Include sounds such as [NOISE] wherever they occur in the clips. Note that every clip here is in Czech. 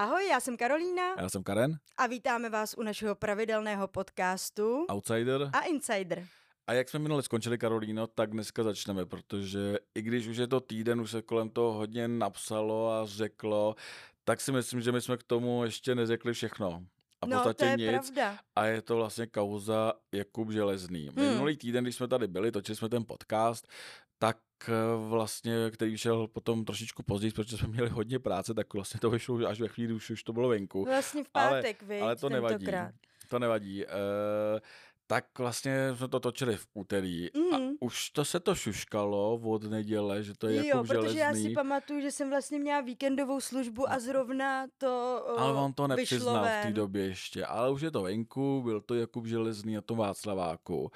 Ahoj, já jsem Karolína Já jsem Karen, a vítáme vás u našeho pravidelného podcastu outsider. a Insider. A jak jsme minule skončili, Karolíno, tak dneska začneme, protože i když už je to týden, už se kolem toho hodně napsalo a řeklo, tak si myslím, že my jsme k tomu ještě neřekli všechno. A v No, to podstatě je nic. pravda. A je to vlastně kauza Jakub Železný. Hmm. Minulý týden, když jsme tady byli, točili jsme ten podcast, tak vlastně, který vyšel potom trošičku později, protože jsme měli hodně práce, tak vlastně to vyšlo až ve chvíli, už, už to bylo venku. Vlastně v Ale- pátek, viď, Ale to nevadí. tentokrát. To nevadí. E, tak vlastně jsme to točili v úterý Mhm. a už to se to šuškalo od neděle, že to je Jo, Jakub protože Železný. já si pamatuju, že jsem vlastně měla víkendovou službu a zrovna to o, ale on to nepřiznal v té ven. době ještě, ale už je to venku, byl to Jakub Železný na tom Václaváku.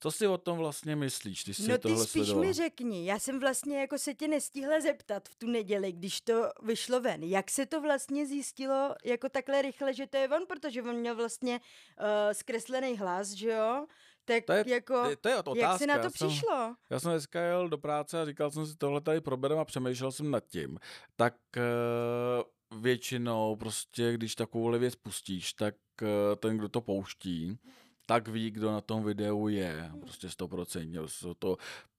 Co si o tom vlastně myslíš, když jsi No ty tohle spíš sledoval? mi řekni, já jsem vlastně jako se tě nestihla zeptat v tu neděli, když to vyšlo ven. Jak se to vlastně zjistilo jako takhle rychle, že to je on, protože on měl vlastně uh, zkreslený hlas, že jo? Tak To je- jako, to je otázka, jak se na to já jsem- přišlo? Já jsem dneska jel do práce a říkal jsem si tohle tady proberem a přemýšlel jsem nad tím. Tak uh, většinou prostě, když takovouhle věc pustíš, tak uh, ten, kdo to pouští, tak ví, kdo na tom videu je. Prostě stoprocentně. Prostě To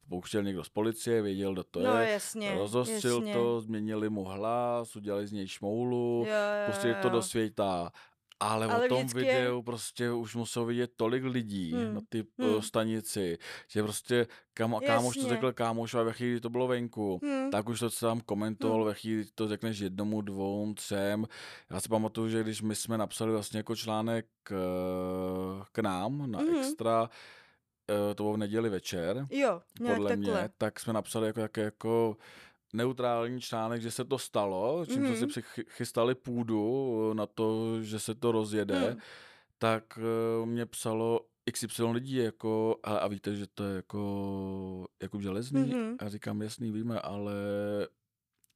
pouštěl někdo z policie, věděl, kdo to No je. jasně, Rozostřil jasně. to, změnili mu hlas, udělali z něj šmoulu, Jo, jo, pustili to jo. do světa. Ale, Ale o tom vždycky videu prostě už muselo vidět tolik lidí Hmm, na ty hmm. hmm. stanici, že prostě kam, kámoš to řekl kámoš a ve chvíli, to bylo venku, Hmm. tak už to tam komentoval, ve chvíli, to řekneš jednomu, dvou, třem. Já si pamatuju, že když my jsme napsali vlastně jako článek eh, k nám na Mhm. Extra, eh, to bylo v neděli večer, Jo, podle takhle. mě, tak jsme napsali jako, jako, jako neutrální článek, že se to stalo, čím Mhm. jsme si přichy- chystali půdu na to, že se to rozjede, Hmm. tak eh, mě psalo XY lidí jako, a, a víte, že to je jako, jako železný? Mhm. A říkám, jasný, víme, ale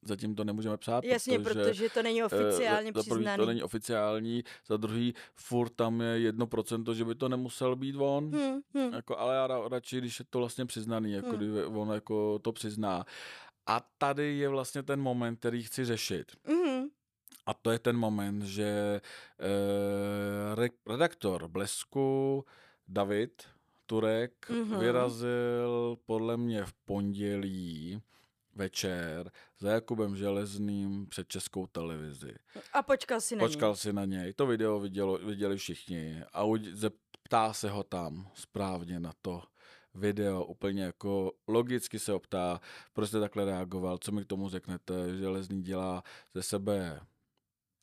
zatím to nemůžeme psát, Jasně, protože to není eh, oficiálně za, za první přiznaný. to není oficiální, za druhý furt tam je jedno procento, že by to nemusel být on. Hmm, hmm. Jako, ale já ra- radši, když je to vlastně přiznaný, jako Hmm. kdy on jako to přizná. A tady je vlastně ten moment, který chci řešit. Mhm. A to je ten moment, že eh, re- redaktor Blesku David Turek Mhm. vyrazil podle mě v pondělí večer za Jakubem Železným před českou televizi. A počkal si na Počkal něj. si na něj. To video vidělo, viděli všichni. A zeptá se ho tam správně na to video. Úplně jako logicky se optá, proč jste takhle reagoval, co mi k tomu řeknete. Železný dělá ze sebe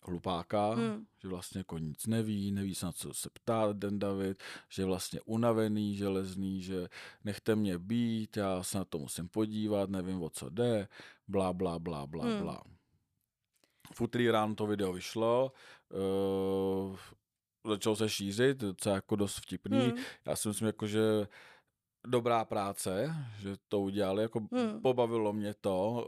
hlupáka, Hmm. že vlastně jako nic neví, neví se na co se ptá den David, že je vlastně unavený, železný, že nechte mě být, já se na to musím podívat, nevím o co jde, blá, blá, blá, blá, Hmm. blá. V úterý ráno to video vyšlo, uh, začalo se šířit, docela jako dost vtipný. Hmm. Já si myslím, jako, že dobrá práce, že to udělali, jako Hmm. pobavilo mě to.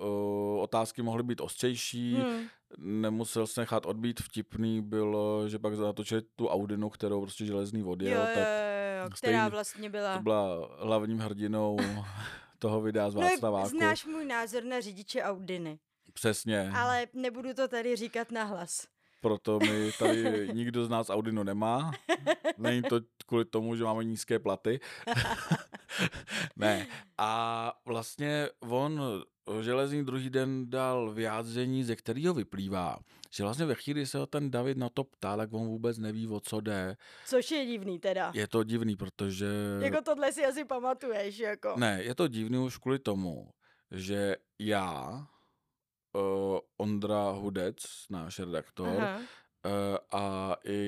Uh, otázky mohly být ostřejší, Hmm. nemusel se nechat odbít vtipný, bylo, že pak natočili tu Audinu, kterou prostě železný odjel, Jo, jo, tak jo, jo, která vlastně byla... to byla hlavním hrdinou [LAUGHS] toho videa z No, Václaváku. znáš můj názor na řidiče Audiny, Přesně, ale nebudu to tady říkat nahlas. Proto my tady nikdo z nás Audinu nemá. Není to kvůli tomu, že máme nízké platy. [LAUGHS] ne. A vlastně on Železný druhý den dal vyjádření, ze kterého vyplývá, že vlastně ve chvíli se ho ten David na to ptá, tak on vůbec neví, o co jde. Což je divný teda. Je to divný, protože... Jako tohle si asi pamatuješ, jako. Ne, je to divný už kvůli tomu, že já, uh, Ondra Hudec, náš redaktor, Aha. Eh, a i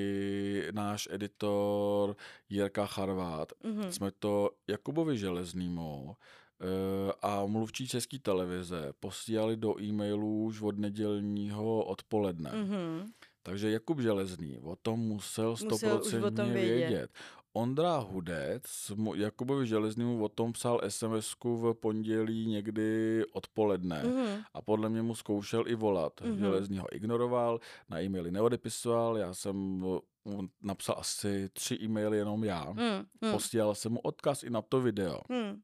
náš editor Jirka Charvát. Mhm. Jsme to Jakubovi Železnýmu eh, a mluvčí české televize posílali do e-mailů už od nedělního odpoledne. Mhm. Takže Jakub Železný o tom musel stoprocentně vědět. vědět. Ondra Hudec mu- Jakubovi Železnému o tom psal sms v pondělí někdy odpoledne. Mhm. A podle mě mu zkoušel i volat. Mhm. Mm-hmm. Železný ho ignoroval, na e-maily neodepisoval, já jsem napsal asi tři e-maily jenom já. Mhm. Mhm. Posílal jsem mu odkaz i na to video. Mhm.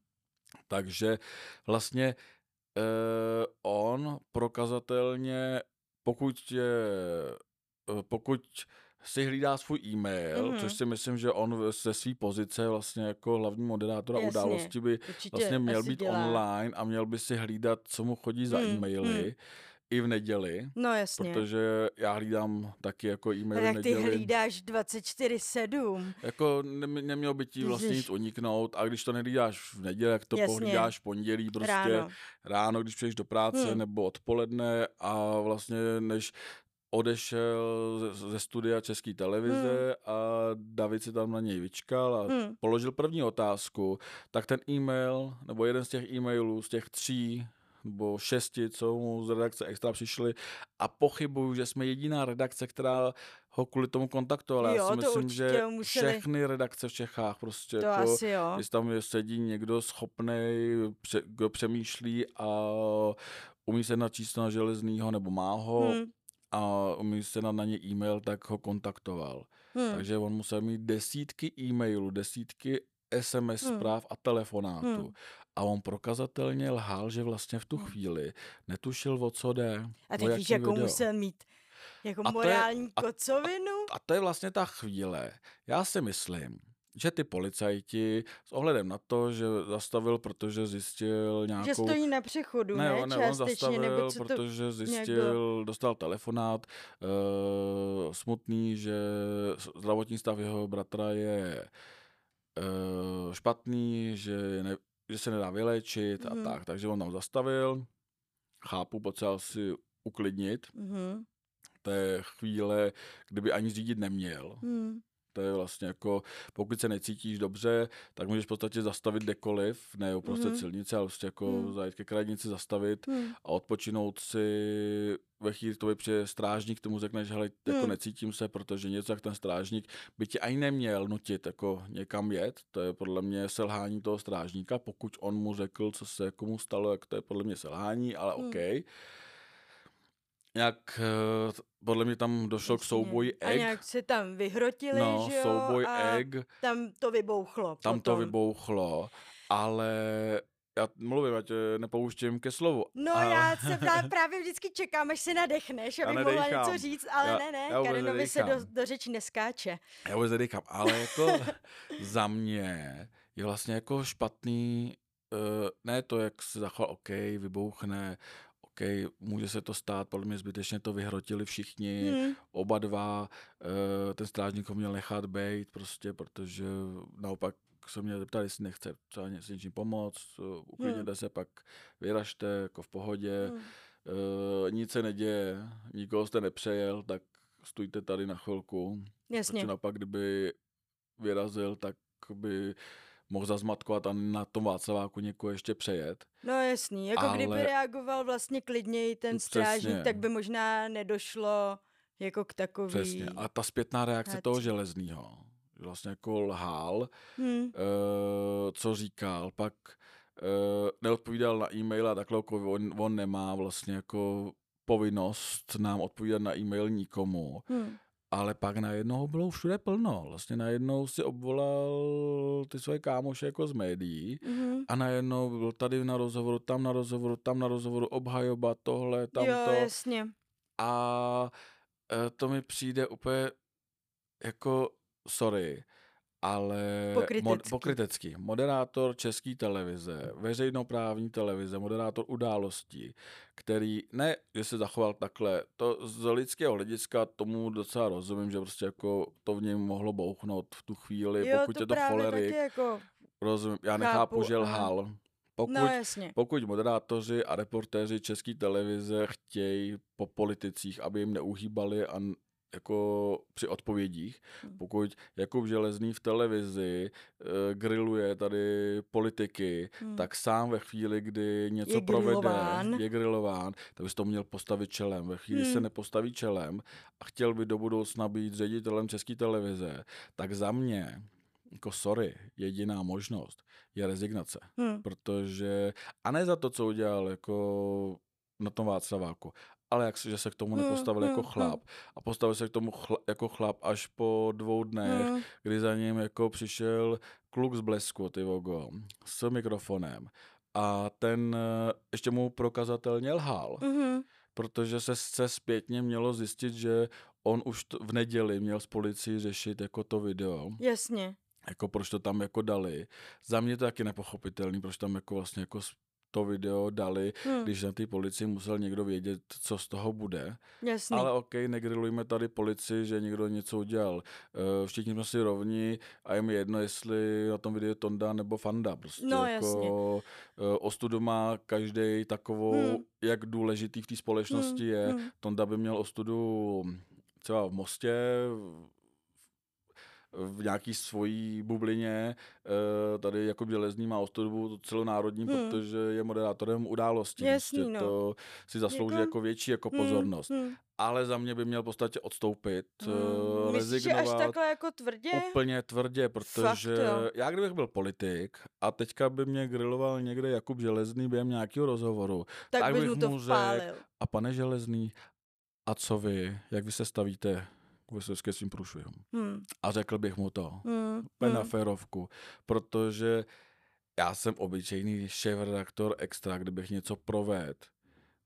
Takže vlastně eh, on prokazatelně, pokud je eh, pokud si hlídá svůj e-mail, Mhm. mm-hmm. což si myslím, že on ze své pozice vlastně jako hlavní moderátora Jasně, události by Určitě vlastně měl být dělá. online a měl by si hlídat, co mu chodí za Hmm, e-maily hmm. i v neděli, No jasně. protože já hlídám taky jako A e-maily v jak ty neděli. hlídáš 24-7. Jako nem, nemělo by ti vlastně nic uniknout a když to nehlídáš v neděli, jak to Jasně. pohlídáš v pondělí prostě Ráno. ráno, když přijdeš do práce Hmm. nebo odpoledne a vlastně než odešel ze, studia České televize a David si tam na něj vyčkal a Hmm. položil první otázku, tak ten e-mail, nebo jeden z těch e-mailů, z těch tří nebo šesti, co mu z redakce extra přišli a pochybuju, že jsme jediná redakce, která ho kvůli tomu kontaktovala. Já Jo, si to myslím, že museli. všechny redakce v Čechách prostě To jako, asi jo. jestli tam sedí někdo schopný, kdo přemýšlí a umí se načíst na železnýho nebo má ho Hmm. A umí se na, na ně e-mail, tak ho kontaktoval. Hmm. Takže on musel mít desítky e-mailů, desítky SMS Hmm. zpráv a telefonátů. Hmm. A on prokazatelně lhal, že vlastně v tu Hmm. chvíli netušil, o co jde. A tak víš, jakou video. musel mít jako A to je- morální a- kocovinu? A to je vlastně ta chvíle. Já si myslím, že ty policajti s ohledem na to, že zastavil, protože zjistil nějakou... Že stojí na přechodu, ne? Ne, on, ne, on zastavil, nebo co to... protože zjistil, dostal telefonát uh, smutný, že zdravotní stav jeho bratra je uh, špatný, že, ne, že se nedá vyléčit Mhm. a tak. Takže on tam zastavil, chápu, potřeboval si uklidnit. Mhm. To je chvíle, kdyby ani řídit neměl. Hmm. To je vlastně jako, pokud se necítíš dobře, tak můžeš v podstatě zastavit kdekoliv, ne uprostřed Mhm. silnice, ale prostě jako Mhm. zajít ke krajnici, zastavit Hmm. a odpočinout si ve chvíli, to by přijde strážník, tomu řekneš, hele, jako Hmm. necítím se, protože něco jak ten strážník by ti ani neměl nutit jako někam jet, to je podle mě selhání toho strážníka, pokud on mu řekl, co se jako mu stalo, jak to je podle mě selhání, ale Hmm. OK. Jak eh, podle mě tam došlo k Jasně. souboji A egg, nějak se tam vyhrotili, no, že jo? souboj a egg, tam to vybouchlo tam to potom. vybouchlo, ale já mluvím, ať eh, nepouštím ke slovu. No a... já [LAUGHS] se právě, právě vždycky čekám, až se nadechneš, abych mohla něco říct, ale Já- ne, ne, Karinovi se do, do řeči neskáče. Já vůbec nedýchám, ale jako [LAUGHS] za mě je vlastně jako špatný, uh, ne to, jak se zachoval, OK, vybouchne, OK, může se to stát, podle mě zbytečně to vyhrotili všichni, Hmm. oba dva, uh, ten strážník ho měl nechat být prostě, protože naopak se mě zeptali, jestli nechce třeba s něčím pomoct, uh, uklidněte se, pak vyražte, jako v pohodě, Hmm. uh, nic se neděje, nikoho jste nepřejel, tak stůjte tady na chvilku, Jasně. Protože naopak, kdyby vyrazil, tak by mohl zazmatkovat a na tom Václaváku někoho ještě přejet. No jasný, jako ale... kdyby reagoval vlastně klidněji ten strážník, Přesně. tak by možná nedošlo jako k takový... Přesně. A ta zpětná reakce toho hádce. železného, že vlastně jako lhal, Hmm. eh, co říkal, pak eh, neodpovídal na e-mail a takhle jako on, on nemá vlastně jako povinnost nám odpovídat na e-mail nikomu. Hmm. Ale pak najednou bylo všude plno. Vlastně najednou si obvolal ty svoje kámoše jako z médií Mhm. a najednou byl tady na rozhovoru, tam na rozhovoru, tam na rozhovoru, obhajoba, tohle, tam Jo, to. jasně. A e, to mi přijde úplně jako, sorry, ale Pokrytecký. pokrytecký. Moderátor české televize, veřejnoprávní televize, moderátor událostí, který, ne, že se zachoval takhle, to z lidského hlediska tomu docela rozumím, že prostě jako to v něm mohlo bouchnout v tu chvíli, Jo, pokud to je to cholerik, taky jako... rozumím, já chápu, nechápu, že lhal. Pokud, No jasně. pokud moderátoři a reportéři české televize chtějí po politicích, aby jim neuhýbali a jako při odpovědích, Hmm. pokud Jakub Železný v televizi e, grilluje tady politiky, Hmm. tak sám ve chvíli, kdy něco Je provede, je grilován, tak bys to měl postavit čelem. Ve chvíli se Hmm. nepostaví čelem a chtěl by do budoucna být ředitelem české televize, tak za mě, jako sorry, jediná možnost je rezignace Hmm. protože, a ne za to, co udělal jako na tom Václaváku, ale jak, se- že se k tomu Hmm, nepostavil jako hmm, chlap. A postavil se k tomu chla, jako chlap až po dvou dnech, Hmm. kdy za ním jako přišel kluk z blesku, ty vogo, s mikrofonem. A ten eh, ještě mu prokazatelně lhal, Mhm. protože se, se zpětně mělo zjistit, že on už t- v neděli měl s policií řešit jako to video, Jasně. jako proč to tam jako dali. Za mě to taky nepochopitelný, proč tam jako vlastně jako to video dali, Hm, když na té policii musel někdo vědět, co z toho bude. jasný. Ale OK, negrilujme tady policii, že někdo něco udělal. Eh, Všichni jsme si rovni a je mi jedno, jestli na tom videu je Tonda nebo Fanda. Prostě No, jako eh, ostudu má každý takovou, Hmm. jak důležitý v té společnosti je. Hm, Tonda by měl ostudu třeba v Mostě, v- nějaký svojí bublině, eh, tady jako železný má ostudu celonárodní, Hmm. protože je moderátorem událostí. Jasný, prostě no. to si zaslouží Jako- jako větší jako hm, pozornost hm, ale za mě by měl v podstatě odstoupit, hm. mm, Myslíš, že až rezignovat takhle jako tvrdě? úplně tvrdě, protože jo. já kdybych byl politik a teďka by mě griloval někde Jakub Železný během nějakého rozhovoru tak, tak bych mu to mu řekl, a pane Železný, a co vy, jak vy se stavíte k ke svým průšvihům? Hm, A řekl bych mu to, hm, úplně na hm. férovku, protože já jsem obyčejný šéf-redaktor extra, kdybych něco provedl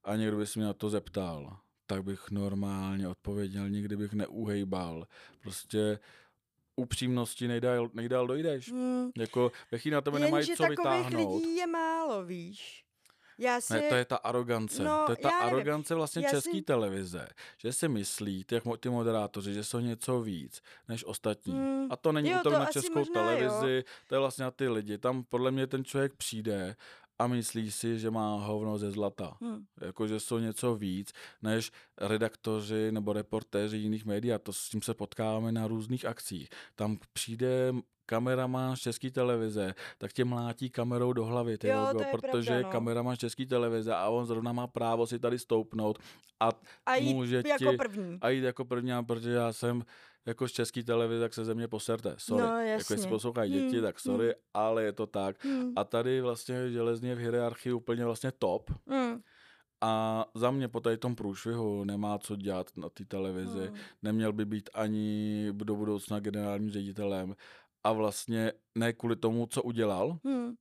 a někdo by se mě na to zeptal, tak bych normálně odpověděl, nikdy bych neuhejbal. Prostě upřímnosti nejdál, nejdál dojdeš. Hm. Jako ve chvíli na tebe nemají Jenže co takových vytáhnout. lidí je málo, víš. Já si... Ne, to je ta arogance. No, to je ta nevím. arogance vlastně Já české si- televize, že si myslí, ty, ty moderátoři, že jsou něco víc než ostatní. Mm. A to není Jo, útok to na českou možná jo. televizi, to je vlastně na ty lidi. Tam podle mě ten člověk přijde a myslí si, že má hovno ze zlata. Hm. Jako, že jsou něco víc než redaktoři nebo reportéři jiných médií. A to s tím se potkáváme na různých akcích. Tam přijde kameraman z české televize, tak tě mlátí kamerou do hlavy, ty Jo, logo, protože pravda, no. kameraman z české televize a on zrovna má právo si tady stoupnout a, A jít Může jako ti- první. a jít jako první, protože já jsem jako z české televize, tak se ze mě poserte. Sorry. No, jako jestli poslouchají děti, Hmm, tak sorry, hmm. ale je to tak. Hm. A tady vlastně železně v hierarchii úplně vlastně top. Hm. A za mě po tady tom průšvihu nemá co dělat na té televizi. Hm. Neměl by být ani do budoucna generálním ředitelem. A vlastně ne kvůli tomu, co udělal, Hm.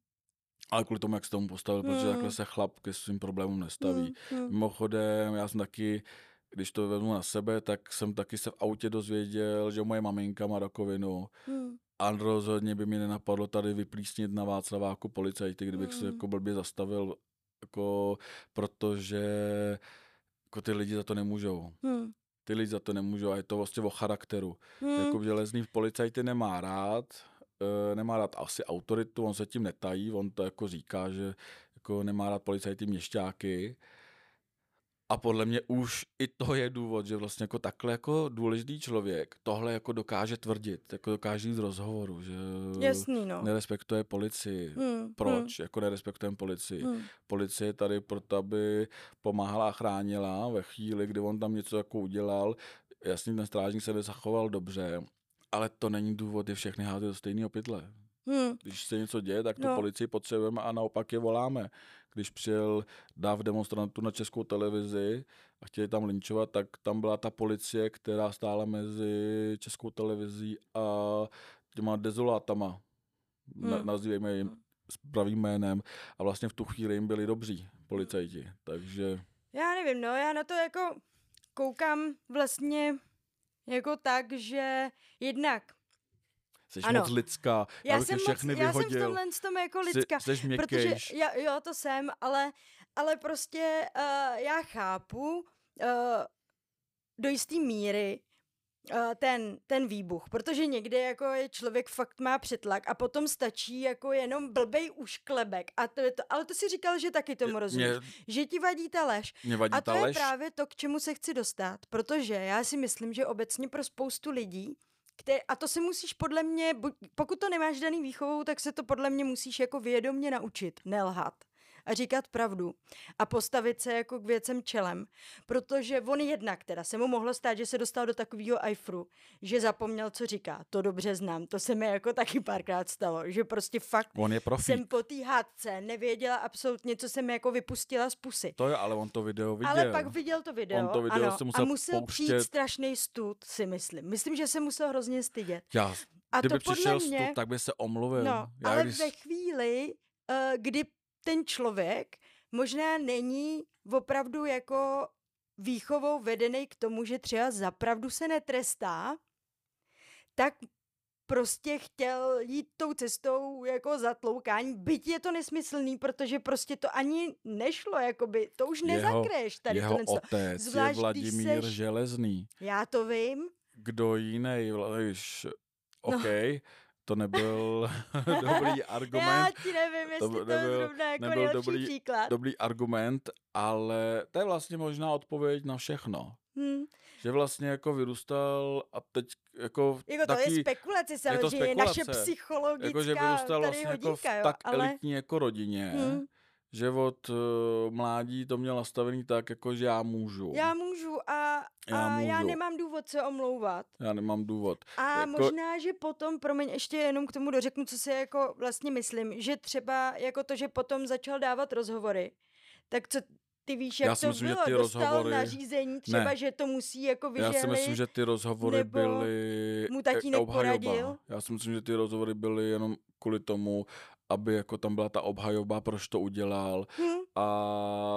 ale kvůli tomu, jak se tomu postavil, protože Hmm. takhle se chlap ke svým problémům nestaví. Hm. Hm. Mimochodem, já jsem taky, když to vezmu na sebe, tak jsem taky se v autě dozvěděl, že moje maminka má rakovinu. Hm. A rozhodně by mi nenapadlo tady vyplísnit na Václaváku policajty, kdybych se Mm. jako blbě zastavil, jako, protože jako ty lidi za to nemůžou. Hm. Ty lidi za to nemůžou a je to vlastně o charakteru. Hm. Jako železný policajty nemá rád, eh, nemá rád asi autoritu, on se tím netají, on to jako říká, že jako nemá rád policajty měšťáky. A podle mě už i to je důvod, že vlastně jako takhle jako důležitý člověk tohle jako dokáže tvrdit, jako dokáže jít z rozhovoru, že Jasný, no. nerespektuje policii. Hm. Proč? Jako nerespektujeme policii. Hm. Policie je tady proto, aby pomáhala a chránila ve chvíli, kdy on tam něco jako udělal. Jasně, ten strážník se nezachoval dobře, ale to není důvod je všechny házet do stejného pytle. Hm. Když se něco děje, tak tu No. policii potřebujeme a naopak je voláme. Když přijel dáv demonstrantů na českou televizi a chtěli tam linčovat, tak tam byla ta policie, která stála mezi českou televizí a těma dezolátama. Na, Hmm. nazývejme jim s pravým jménem. A vlastně v tu chvíli jim byli dobří policajti. Takže Já nevím, no, já na to jako koukám vlastně jako tak, že jednak jsi Ano. moc lidská. Já, já jsem, je moc, všechny já jsem v vyhodil. tomhle tom jako lidská, Jsi, jsi protože já, jo, to jsem, ale, ale prostě uh, já chápu uh, do jisté míry uh, ten, ten výbuch, protože někdy jako je člověk fakt má přetlak a potom stačí jako jenom blbej ušklebek a to je to, ale to si říkal, že taky tomu rozumíš, Mě, že ti vadí ta lež mě vadí a to ta je lež. právě to, k čemu se chci dostat, protože já si myslím, že obecně pro spoustu lidí, které, a to se musíš podle mě, pokud to nemáš daný výchovou, tak se to podle mě musíš jako vědomně naučit, nelhat a říkat pravdu a postavit se jako k věcem čelem, protože on jednak teda se mu mohlo stát, že se dostal do takového ajfru, že zapomněl, co říká. To dobře znám, to se mi jako taky párkrát stalo, že prostě fakt On je profík. jsem po té hádce nevěděla absolutně, co jsem jako vypustila z pusy. To je, ale on to video viděl. Ale pak viděl to video, On to video ano, se musel a musel pouštět. přijít strašný stud, si myslím. Myslím, že se musel hrozně stydět. Já, A kdyby to podle přišel mě, stup, tak by se omluvil. no, Já ale když... ve chvíli, uh, kdy ten člověk možná není opravdu jako výchovou vedený k tomu, že třeba zapravdu se netrestá, tak prostě chtěl jít tou cestou jako zatloukání, byť je to nesmyslný, protože prostě to ani nešlo, jakoby, to už nezakreš tady jeho tohle. otec Zvlášť, je Vladimír seš- Železný. Já to vím. Kdo jiný, víš, No. To nebyl [LAUGHS] dobrý [LAUGHS] Já argument, ti nevím, jestli to, nebyl- je zrovna jako nebyl dobrý- příklad. dobrý argument, ale to je vlastně možná odpověď na všechno. Hm. Že vlastně jako vyrůstal a teď jako, Jako taky, to je spekulace to samozřejmě, naše spekulace. psychologická jako že vyrůstal tady vlastně jako v hodinka, jo, tak ale... elitní jako rodině, Hm. Že od uh, mládí to měl nastavený tak, jako že já můžu. Já můžu a, Já a já můžu. nemám důvod se omlouvat. já nemám důvod. A Jako- možná, že potom, promiň, ještě jenom k tomu dořeknu, co si jako vlastně myslím, že třeba jako to, že potom začal dávat rozhovory, tak co ty víš, jak Já si to myslím, že bylo, ty dostal rozhovory- nařízení třeba, Ne. že to musí jako Já vyžehlit. si myslím, že ty rozhovory nebo byly mu tatínek obhajoba. poradil? Já si myslím, že ty rozhovory byly jenom kvůli tomu, aby jako tam byla ta obhajoba, proč to udělal. Hm, A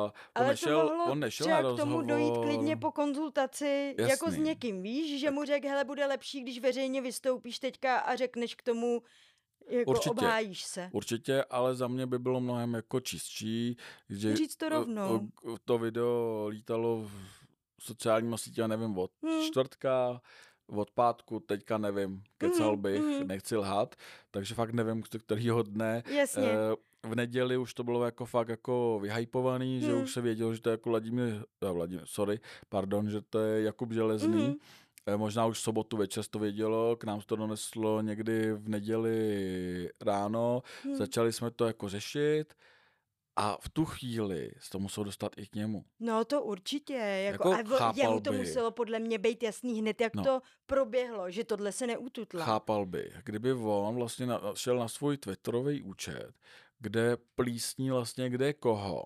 on ale nešel, to mohlo on nešel třeba na k tomu dojít rozhovor. klidně po konzultaci jako s Jasný. někým, víš, že mu řekl, hele, bude lepší, když veřejně vystoupíš teďka a řekneš k tomu, jako Určitě. obhájíš se. Určitě, ale za mě by bylo mnohem jako čistší, že Říct to eh, rovnou. eh, to video lítalo v sociálním sítě, já nevím, od Hmm. čtvrtka, od pátku, teďka nevím, kecal Mhm, bych, mhm. nechci lhát, takže fakt nevím, z kterého dne. Jasně. Eh, v neděli už to bylo jako fakt jako vyhypovaný, že Hmm. už se vědělo, že to je jako Vladimír, eh, Vladimír, sorry, pardon, že to je Jakub Železný. Mhm. Eh, Možná už v sobotu večer to vědělo, k nám to doneslo někdy v neděli ráno, Hm. začali jsme to jako řešit a v tu chvíli se to muselo dostat i k němu. No to určitě, jako, Jako a v- jemu to by. muselo podle mě být jasný hned, jak No. to proběhlo, že tohle se neututla. Chápal by, kdyby on vlastně na, šel na svůj Twitterový účet, kde plísní vlastně kde koho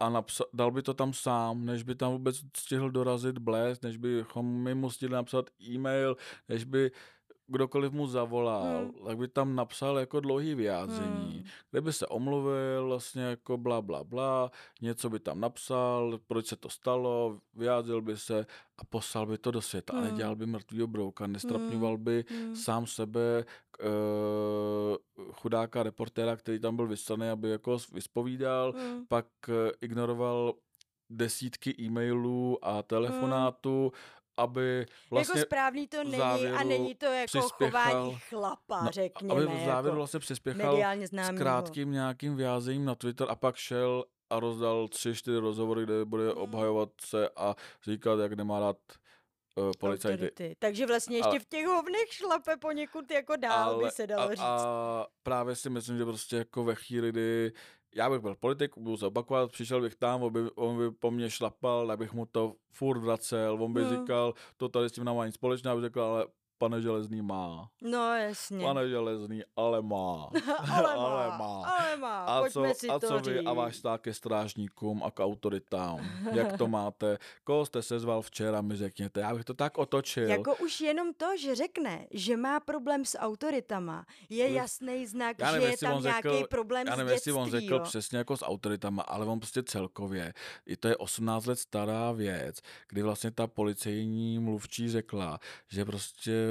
a napsa- dal by to tam sám, než by tam vůbec stihl dorazit blesk, než bychom my mu stihli napsat e-mail, než by kdokoliv mu zavolal, Hmm. tak by tam napsal jako dlouhý vyjádření, Hmm. kde by se omluvil vlastně jako bla, bla, bla, něco by tam napsal, proč se to stalo, vyjádřil by se a poslal by to do světa Hmm. nedělal by mrtvýho brouka, nestrapňoval by Hmm. sám sebe, uh, chudáka reportéra, který tam byl vyslaný, aby jako vyspovídal, Hmm. pak eh, ignoroval desítky e-mailů a telefonátů, aby vlastně jako správný to není a není to jako přispěchal- chování chlapa, No, řekněme. aby v závěru jako vlastně přispěchal s krátkým nějakým vyjádřením na Twitter a pak šel a rozdal tři, čtyři rozhovory, kde bude Mm. obhajovat se a říkat, jak nemá rád uh, policajty. Autority. Takže vlastně ještě Ale- v těch hovnech šlape poněkud jako dál by se dalo a, říct. a právě si myslím, že prostě jako ve chvíli, kdy já bych byl politik, budu se opakovat, přišel bych tam, on by, on by po mně šlapal, tak bych mu to furt vracel, on by Hmm. říkal, to tady s tím nemá nic společného, bych řekl, ale pane Železný má. No jasně. Pane Železný, ale má. [LAUGHS] ale, má, ale má. ale má. A co, Pojďme si a to co vy a váš vztah ke strážníkům a k autoritám? Jak to máte? Koho jste sezval včera, mi řekněte. Já bych to tak otočil. Jako už jenom to, že řekne, že má problém s autoritama, je jasný znak, Já že nevím, je jestli tam nějaký řekl- problém Já s nevím, jestli dětství, on řekl jo. přesně jako s autoritama, ale on prostě celkově. I to je 18 let stará věc, kdy vlastně ta policejní mluvčí řekla, že prostě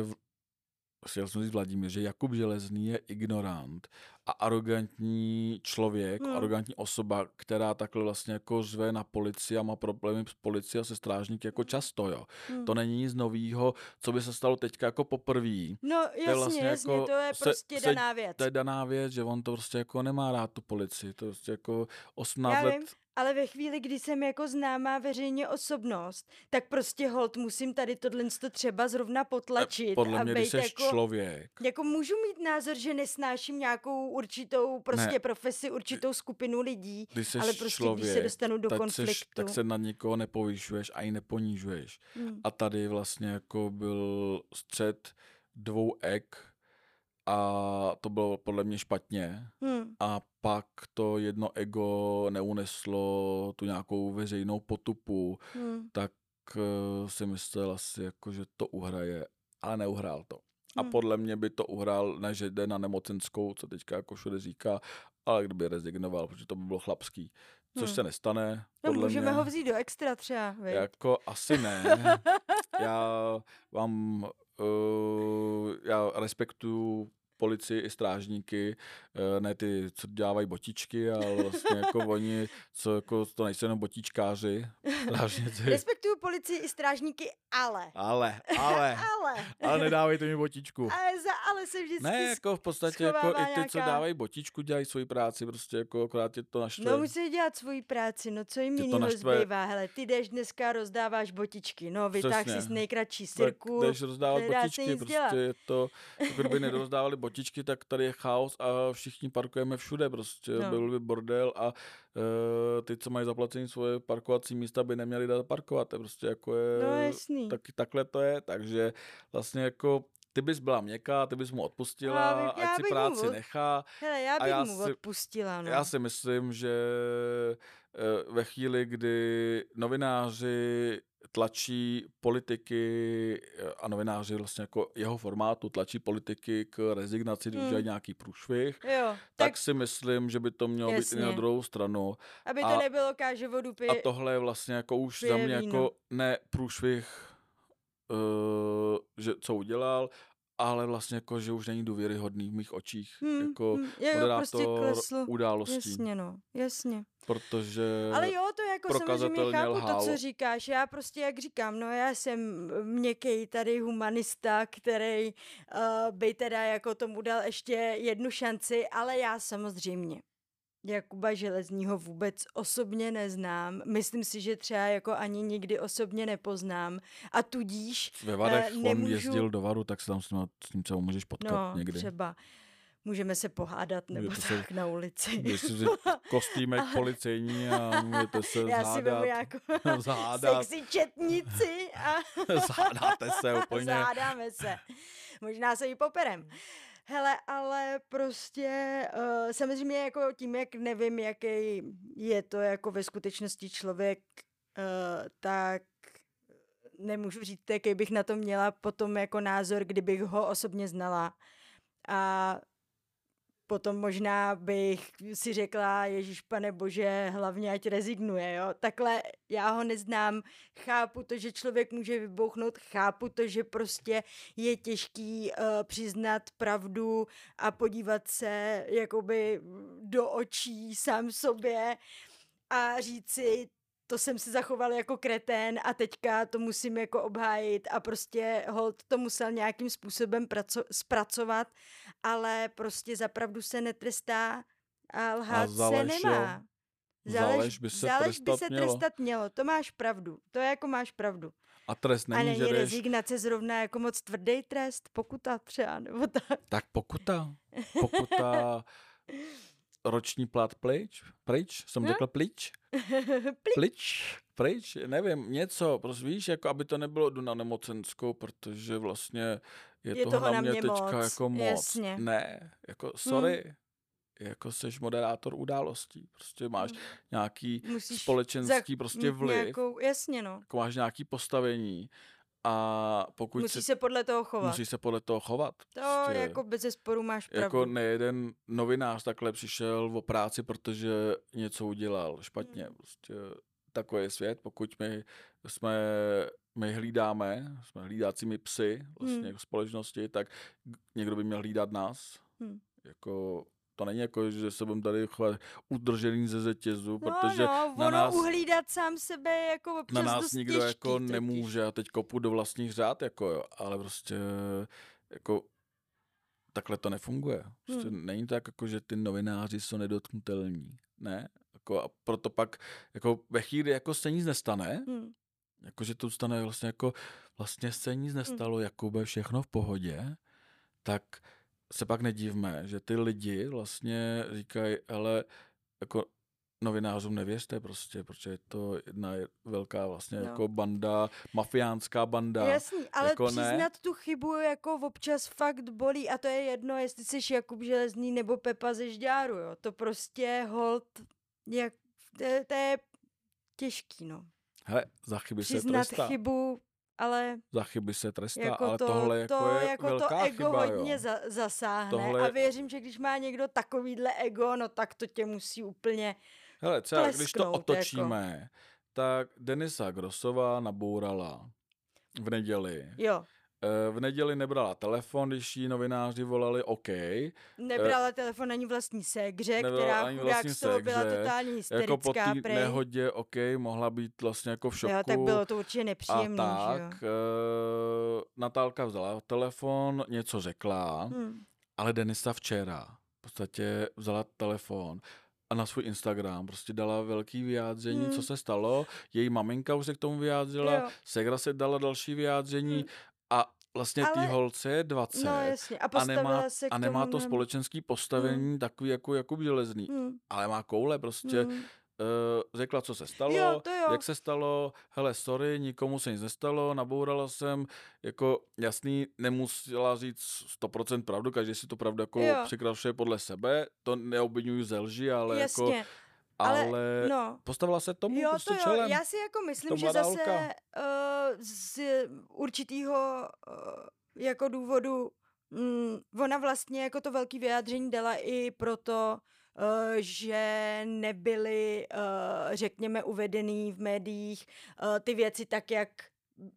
chtěl jsem říct Vladimír, že Jakub Železný je ignorant a arrogantní člověk, Hmm. arrogantní osoba, která takhle vlastně jako řve na policii a má problémy s policií a se strážníky jako často, jo. Hmm. To není nic novýho, co by se stalo teďka jako poprvé. No jasně, vlastně jasně, jako to je prostě se- daná věc. To je daná věc, že on to prostě jako nemá rád tu policii, to prostě jako 18 Já let. vím, ale ve chvíli, kdy jsem jako známá veřejně osobnost, tak prostě hold musím tady tohle to třeba zrovna potlačit Podle a mě, být když jsi jako, člověk, jako můžu mít názor, že nesnáším nějakou určitou prostě Ne. profesi, určitou skupinu lidí, ale prostě člověk, když se dostanu do tak, konfliktu. seš, tak se na nikoho nepovyšuješ a i neponižuješ. Hmm. A tady vlastně jako byl střed dvou ek a to bylo podle mě špatně. Hmm. A pak to jedno ego neuneslo tu nějakou veřejnou potupu, Hmm. tak eh, si myslel asi jako, že to uhraje, ale neuhrál to. A Hmm. podle mě by to uhrál, ne že jde na nemocenskou, co teďka jako všude říká, ale kdyby rezignoval, protože to by bylo chlapský. což Hmm. se nestane. No, podle můžeme mě. ho vzít do extra třeba, viď? Jako asi ne. [LAUGHS] Já vám, uh, já respektuju policii i strážníky, eh, ne ty, co dělávají botičky, ale vlastně jako [LAUGHS] oni, co jako, to nejsou jenom botičkáři, strážníci. Respektuju policii i strážníky, ale. Ale, [LAUGHS] ale, Ale. ale nedávejte mi botičku. [LAUGHS] Ale za ale se vždycky... Ne, jako v podstatě jako i ty, co nějaká- dávají botičku, dělají svoji práci, prostě jako akorát je to naštve. No musí dělat svoji práci, no co jim jinýho naštve- zbývá, hele, ty jdeš dneska, rozdáváš botičky, no vytáh si z nejkratší Tak sirku, jdeš rozdávat botičky, prostě dělat. je to, jako kdyby nerozdávali botičky, tak tady je chaos a všichni parkujeme všude, prostě No. byl by bordel a uh, ty, co mají zaplacení svoje parkovací místa, by neměli dát parkovat, to prostě jako je, no jasný. taky takhle to je, takže vlastně jako ty bys byla měkká, ty bys mu odpustila, Já bych- já ať si mu práci od- nechá. Hele, já a bych já mu si- odpustila, no. Já si myslím, že eh, ve chvíli, kdy novináři tlačí politiky eh, a novináři vlastně jako jeho formátu tlačí politiky k rezignaci, když Hmm. nějaký průšvih, Jo, tak, tak, si myslím, že by to mělo být i na Jasně. druhou stranu. aby to a- nebylo káže vodu pije, A tohle je vlastně jako už za mě víno. jako ne průšvih, uh, že co udělal, ale vlastně jako, že už není důvěryhodný v mých očích Hm, jako hm, jo, jo, moderátor prostě klesl. událostí. Jasně, no, jasně. Protože Ale jo, to jako samozřejmě chápu to, lhal. co říkáš. Já prostě, jak říkám, no já jsem měkký tady humanista, který uh, by teda jako tomu dal ještě jednu šanci, ale já samozřejmě Jakuba Železního vůbec osobně neznám. Myslím si, že třeba jako ani nikdy osobně nepoznám. A tudíž, ve Varech eh, on nemůžu- jezdil do Varu, tak se tam s ním, s ním třeba můžeš potkat no někdy. třeba můžeme se pohádat nebo Můžete se- tak na ulici. Když si [LAUGHS] kostýmek policejní a můžete se [LAUGHS] Já si vemu zhádat. jako [LAUGHS] Zhádat. sexy četnici a Zhádáte se úplně. Zádáme se. Možná se i poperem. Hele, ale prostě uh, samozřejmě jako tím, jak nevím, jaký je to jako ve skutečnosti člověk, uh, tak nemůžu říct, jaký bych na to měla potom jako názor, kdybych ho osobně znala. A potom možná bych si řekla, Ježíš pane bože, hlavně ať rezignuje, jo. Takhle já ho neznám, chápu to, že člověk může vybouchnout, chápu to, že prostě je těžký uh, přiznat pravdu a podívat se jakoby do očí sám sobě a říct si, to jsem se zachoval jako kretén a teďka to musím jako obhájit a prostě hold to musel nějakým způsobem praco- zpracovat, ale prostě za pravdu se netrestá a lhát za se nemá. Za lež by se za lež by trestat se mělo. trestat mělo, to máš pravdu, to jako máš pravdu. A trest a není, není že jdeš, rezignace zrovna jako moc tvrdý trest, pokuta třeba, nebo tak. tak pokuta. [LAUGHS] Pokuta roční plat pryč, pryč, jsem Hm? řekl plyč, [LAUGHS] plyč, pryč, nevím, něco, prostě víš, jako aby to nebylo jdu na nemocenskou, protože vlastně je, Je toho, toho na mě mě teďka moc, jako moc. jasně. Ne, jako sorry, jako seš moderátor událostí, prostě máš nějaký Musíš společenský prostě vliv, Nějakou, jasně no. jako máš nějaký postavení a pokud Musíš se, se podle toho chovat. musíš se podle toho chovat. To prostě. jako bez zesporu máš pravdu. Jako nejeden novinář takhle přišel o práci, protože něco udělal špatně. Hmm. Prostě takový je svět, pokud my jsme, my hlídáme, jsme hlídácími psy vlastně Hmm. jako společnosti, tak někdo by měl hlídat nás. Hmm. Jako, to není jako, že se budeme tady chovat udržený ze zetězu, No, protože no, na ono nás, uhlídat sám sebe jako občas na nás dost nikdo těžký jako totiž. nemůže a teď kopu do vlastních řád, jako jo, ale prostě jako takhle to nefunguje. Prostě Hmm. není to tak, jako, že ty novináři jsou nedotknutelní. Ne? Jako, a proto pak jako ve chvíli jako se nic nestane, Hm. jako že to stane vlastně jako vlastně se nic nestalo, Jakube, všechno v pohodě, tak se pak nedívme, že ty lidi vlastně říkají, ale jako novinářům nevěřte prostě, protože je to jedna velká vlastně No. jako banda, mafiánská banda. Jasný, ale jako ne. přiznat tu chybu jako občas fakt bolí a to je jedno, jestli jsi Jakub Železný nebo Pepa ze Žďáru, jo. To prostě hold, jak, to, je- to je těžký, no. Hele, za chyby se Přiznat trestá. chybu, ale Za chyby se trestá, jako ale to, tohle jako to, je jako velká to ego chyba, hodně jo. za, zasáhne Tohle- a věřím, že když má někdo takovýhle ego, no tak to tě musí úplně Hele, třeba když to plesknout, jako. otočíme, tak Denisa Grosová nabourala v neděli. Jo, V neděli nebrala telefon, když jí novináři volali OK. nebrala telefon ani vlastní ségře, která ani vlastní z toho byla totálně Jako po hysterická, té nehodě OK, mohla být vlastně jako v šoku. Jo, tak bylo to určitě a nepříjemný, že jo. tak eh, Natálka vzala telefon, něco řekla, Hm. ale Denisa včera v podstatě vzala telefon a na svůj Instagram prostě dala velký vyjádření, Hmm. co se stalo. Její maminka už se k tomu vyjádřila, Jo. Segra se dala další vyjádření Hmm. A vlastně té Ale- holce je 20 No jasně, a a nemá, se a nemá to společenský postavení takový jako Jakub Železný, Hm, ale má koule prostě. hm. Uh, řekla, co se stalo, Jo, jo. jak se stalo, hele, sorry, nikomu se nic nestalo, nabourala jsem, jako jasný, nemusela říct 100% pravdu, každý si to pravdu jako Jo. podle sebe, to neobvinuju ze lži, ale jako, Jasně, ale, ale no. postavila se tomu Jo, prostě to jo, čelem. já si jako myslím, že zase holka. uh, z určitýho uh, jako důvodu mm, ona vlastně jako to velký vyjádření dala i proto, uh, že nebyly, uh, řekněme, uvedený v médiích uh, ty věci tak, jak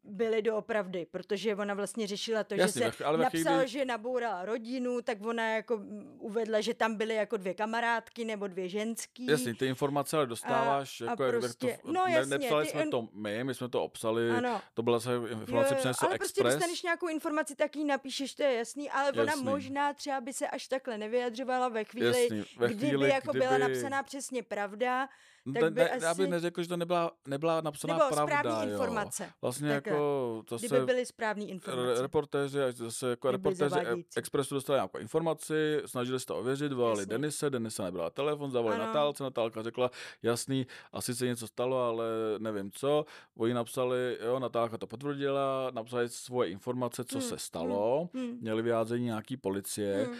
byly doopravdy, protože ona vlastně řešila to, Jasně, že se ale ve napsalo, chvíli- že nabourala rodinu, tak ona jako mm, uvedla, že tam byly jako dvě kamarádky nebo dvě ženský. Jasně, ty informace ale dostáváš, a jako jak, jak prostě- to, no ne, jasně, nepsali ty jsme to my, my jsme to obsali, Ano. to byla se informace přinesl ale prostě Express. dostaneš nějakou informaci, tak ji napíšeš, to je jasný, ale ona Jasný. možná třeba by se až takhle nevyjadřovala ve chvíli, Jasný, ve kdyby chvíli, jako byla kdyby- napsaná přesně pravda, tak ne, by ne, Já bych asi- neřekl, že to nebyla, nebyla napsaná nebo pravda. správný jo. informace. Vlastně Takhle. jako to Kdyby se byly správné re- informace. reportéři, až zase jako Kdyby reportéři E- zavádějící. Expressu dostali nějakou informaci, snažili se to ověřit, volali Jasně. Denise, Denise nebrala telefon, zavolali Ano. Natálce, Natálka řekla, jasný, asi se něco stalo, ale nevím co. Oni napsali, jo, Natálka to potvrdila, napsali svoje informace, co Hmm, se stalo, hmm. měli vyjádření nějaký policie. Hmm.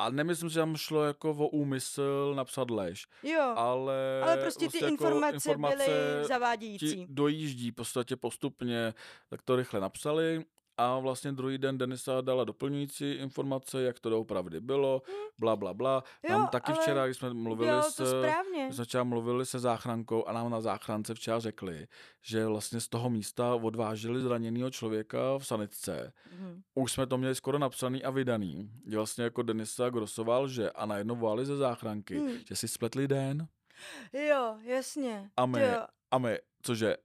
A nemyslím, že tam šlo jako o úmysl napsat lež, Jo, ale, ale prostě ty jako informace, byly ti zavádějící. dojíždí v podstatě postupně, tak to rychle napsali a vlastně druhý den Denisa dala doplňující informace, jak to doopravdy bylo, bla, bla, bla. Jo, Nám taky ale včera, když jsme mluvili Dělal s, když jsme včera mluvili se záchrankou a nám na záchrance včera řekli, že vlastně z toho místa odváželi zraněného člověka v sanitce. Mhm. Už jsme to měli skoro napsaný a vydaný. Že vlastně jako Denisa Grosoval, že a najednou volali ze záchranky, Hmm. že si spletli den Jo, jasně. a my, Jo. a my, cože,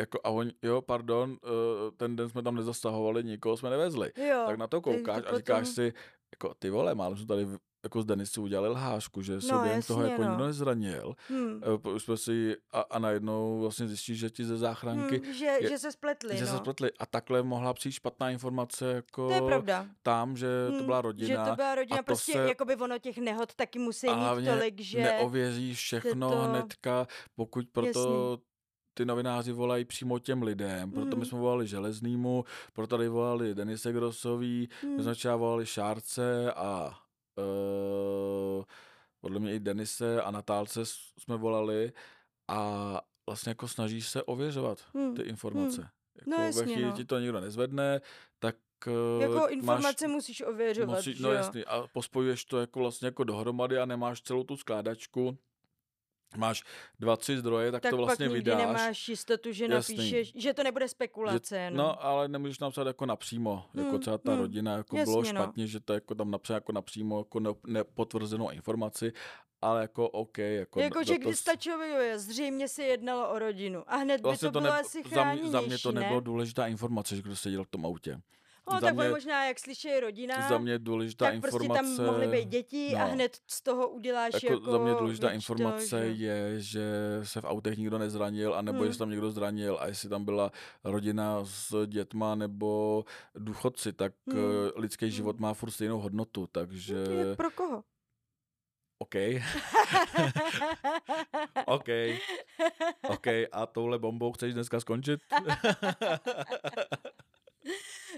jako a oni, jo, pardon, eh, ten den jsme tam nezastahovali, nikoho jsme nevezli. Jo, tak na to koukáš a potom- říkáš si, jako ty vole, málem jsme tady jako z Denisu udělali lhářku, že se No, během toho jasně, jako no. nikdo nezranil. Hm. Eh, Už jsme si, a, a najednou vlastně zjistíš, že ti ze záchranky, Hm, že, je- že se spletli, že no. se spletli. A takhle mohla přijít špatná informace jako To je pravda. tam, že to Hm, byla rodina. Že to byla rodina, a prostě se- jakoby ono těch nehod taky musí mít tolik, že... neověříš všechno to- hnedka, pokud proto Jasný. Ty novináři volají přímo těm lidem. Proto my Mm. jsme volali Železnýmu, proto tady volali Denise Grosový, my Hm. jsme třeba volali Šárce a uh, podle mě i Denise a Natálce jsme volali a vlastně jako snažíš se ověřovat Hm. ty informace. Jako No ve jasně, chvíli no. ti to nikdo nezvedne, tak eh, Jako máš, informace musíš ověřovat, musí, no jo? jasný, a pospojuješ to jako vlastně jako dohromady a nemáš celou tu skládačku. Máš dva, tři zdroje, tak, tak to vlastně pak nikdy vydáš. nemáš jistotu, že Jasný. napíšeš, že to nebude spekulace. že, jenom. no, ale nemůžeš napsat jako napřímo, jako Hmm, třeba ta hmm, rodina, jako bylo jasně, no. špatně, že to jako tam napsat jako napřímo, jako ne, nepotvrzenou informaci, ale jako OK, jako, Jako, do- že když stačilo zřejmě se jednalo o rodinu. A hned vlastně by to, to bylo ne, asi za, mě, za mě chráněnější, to nebylo ne? důležitá informace, že kdo seděl v tom autě. No, za tak mě- možná, jak slyší rodina, Za mě důležitá tak informace... prostě tam mohly být děti a no. hned z toho uděláš jako, jako... za mě důležitá víš to, informace že- je, že se v autech nikdo nezranil, anebo Hmm. jestli tam někdo zranil a jestli tam byla rodina s dětma nebo důchodci, tak Hmm. hmm. lidský Hmm. život má furt stejnou hodnotu, takže to je pro koho? OK, [LAUGHS] OK, OK, a touhle bombou chceš dneska skončit? [LAUGHS] [LAUGHS]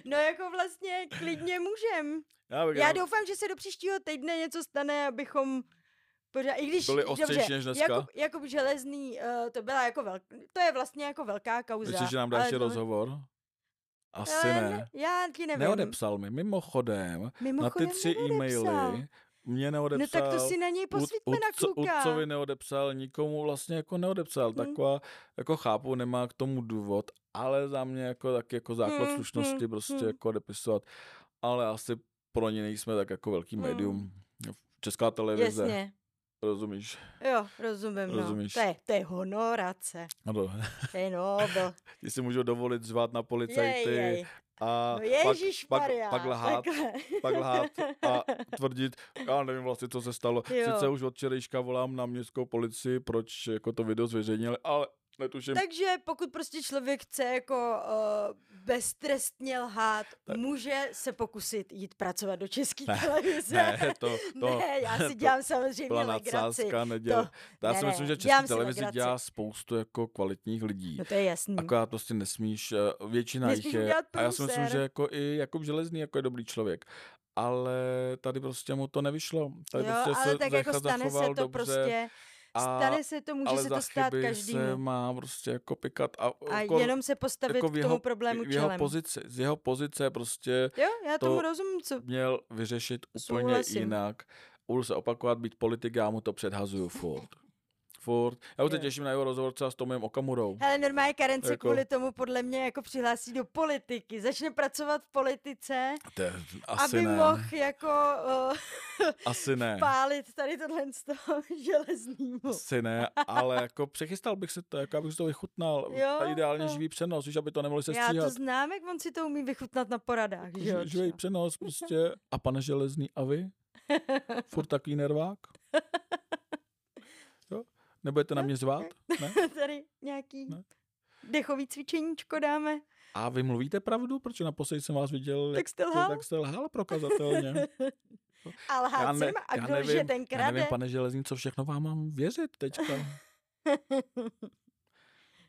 no jako vlastně klidně můžem. Já, bych Já doufám, že se do příštího týdne něco stane, abychom pořád, i když, Byli ostřejší dobře, než dneska? Jakub, Jakub Železný, uh, to byla jako velk, to je vlastně jako velká kauza. Myslíš, že nám dá ale ještě to- rozhovor? Asi Ale ne. Já ti nevím. Neodepsal mi. Mimochodem, na ty Mimochodem tři neodepsal. e-maily mě No neodepsal. tak to si na něj posvítme na kluka. Udcovi neodepsal, nikomu vlastně jako neodepsal. Hmm. Taková, jako chápu, nemá k tomu důvod, ale za mě jako taky jako základ Hmm, slušnosti hmm, prostě hmm. jako odepisovat. Ale asi pro ně nejsme tak jako velký Hmm. médium. Česká televize, Jasně. Rozumíš? Jo, rozumím, no. Rozumíš. To je, to je honorace. Ano, To je nobel. [LAUGHS] ti si můžou dovolit zvát na policajty Jej, jej. a No pak, Ježíš pak, Maria. pak lhát, pak lhát a tvrdit, já nevím vlastně, co se stalo. Jo. Sice už od včerejška volám na městskou policii, proč jako to video zveřejnili, ale netuším. Takže pokud prostě člověk chce jako uh, beztrestně lhát, Tak. může se pokusit jít pracovat do české [LAUGHS] televize. Ne, to, to, [LAUGHS] ne, já si [LAUGHS] to dělám samozřejmě byla legraci. neděl. To- Já ne, si myslím, že televizi legraci. dělá spoustu jako kvalitních lidí. No to je jasný. Akorát prostě nesmíš, eh, většina Nesmíš jich je, a já si myslím, že jako i Jakub Železný jako je dobrý člověk. Ale tady prostě mu to nevyšlo. Tady jo, prostě ale se tak jako stane se to dobře, prostě, stane se to, může se to stát každému. se má prostě jako pikat a, A jako, jenom se postavit jako k tomu jeho, problému v jeho čelem. pozici, z jeho pozice prostě Jo, já to tomu rozumím, co... měl vyřešit úplně Souhlasím. jinak. Budu se opakovat, být politik, já mu to předhazuju furt. Furt. Já už se těším na jeho rozhovor třeba s Tomem Okamurou. Hele, normálně Karen se Jako- kvůli tomu podle mě jako přihlásí do politiky. Začne pracovat v politice, To je, asi aby ne. mohl jako uh, [LAUGHS] Asi ne. pálit tady tohle z toho [LAUGHS] železnýmu. Asi ne, ale jako přechystal bych se to, jako abych si to vychutnal. Jo, a ideálně jo. živý přenos, už aby to nemohli se Já to znám, jak on si to umí vychutnat na poradách, že jo? Ži- Živý přenos prostě. [LAUGHS] A pane Železný, a vy? Furt takový nervák? Nebudete na mě zvát? Ne? [LAUGHS] Tady nějaký Ne. dechový cvičeníčko dáme. A vy mluvíte pravdu? Protože naposledy jsem vás viděl, Tak jste lhal? tak jste lhal prokazatelně. [LAUGHS] A lhát jsem, a já kdo nevím, ten já krade. nevím, pane Železný, co všechno vám mám věřit teďka. [LAUGHS]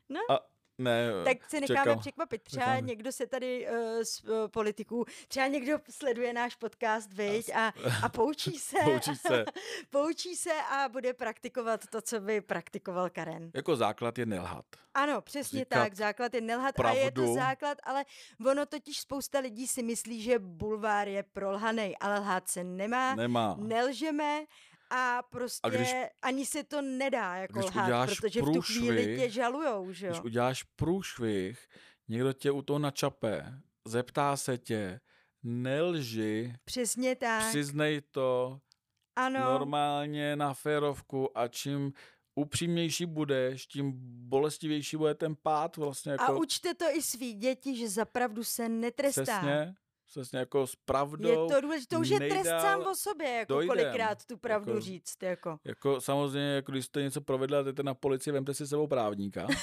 No. A ne, Tak se necháme čekal. překvapit. Třeba Necháme. někdo se tady uh, z uh, politiků, třeba někdo sleduje náš podcast, viď, a, a poučí [LAUGHS] se. Poučí se. [LAUGHS] poučí se a bude praktikovat to, co by praktikoval Karen. Jako základ je nelhat. Ano, přesně Říkat tak. Základ je nelhat a je to pravdu. základ, ale ono totiž spousta lidí si myslí, že bulvár je prolhanej, ale lhát se nemá, Nemá. nelžeme a prostě A když- ani se to nedá jako když lhát, protože v tu chvíli průšvih, tě žalujou, že jo? Když uděláš průšvih, někdo tě u toho načape, zeptá se tě, nelži, Přesně tak. přiznej to ano. normálně na férovku a čím upřímnější budeš, tím bolestivější bude ten pád vlastně A jako učte to i svý děti, že zapravdu se netrestá. přesně, přesně jako s Je pravdou. to důležité, to už je trest sám o sobě, jako dojdem. kolikrát tu pravdu Jako- říct, jako. Jako samozřejmě, jako když jste něco provedli a jdete na policii, vemte si sebou právníka. [LAUGHS]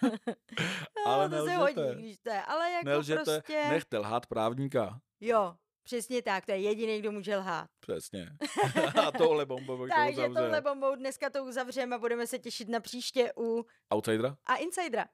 [LAUGHS] Ale no, to se nelžete. hodí, když to je, ale jako Nelžete, prostě, nechte lhát právníka. jo, přesně tak, to je jediný, kdo může lhát. Přesně. [LAUGHS] a tohle bombou to Takže touhle bombou dneska to uzavřeme a budeme se těšit na příště u Outsidera? a Insidera.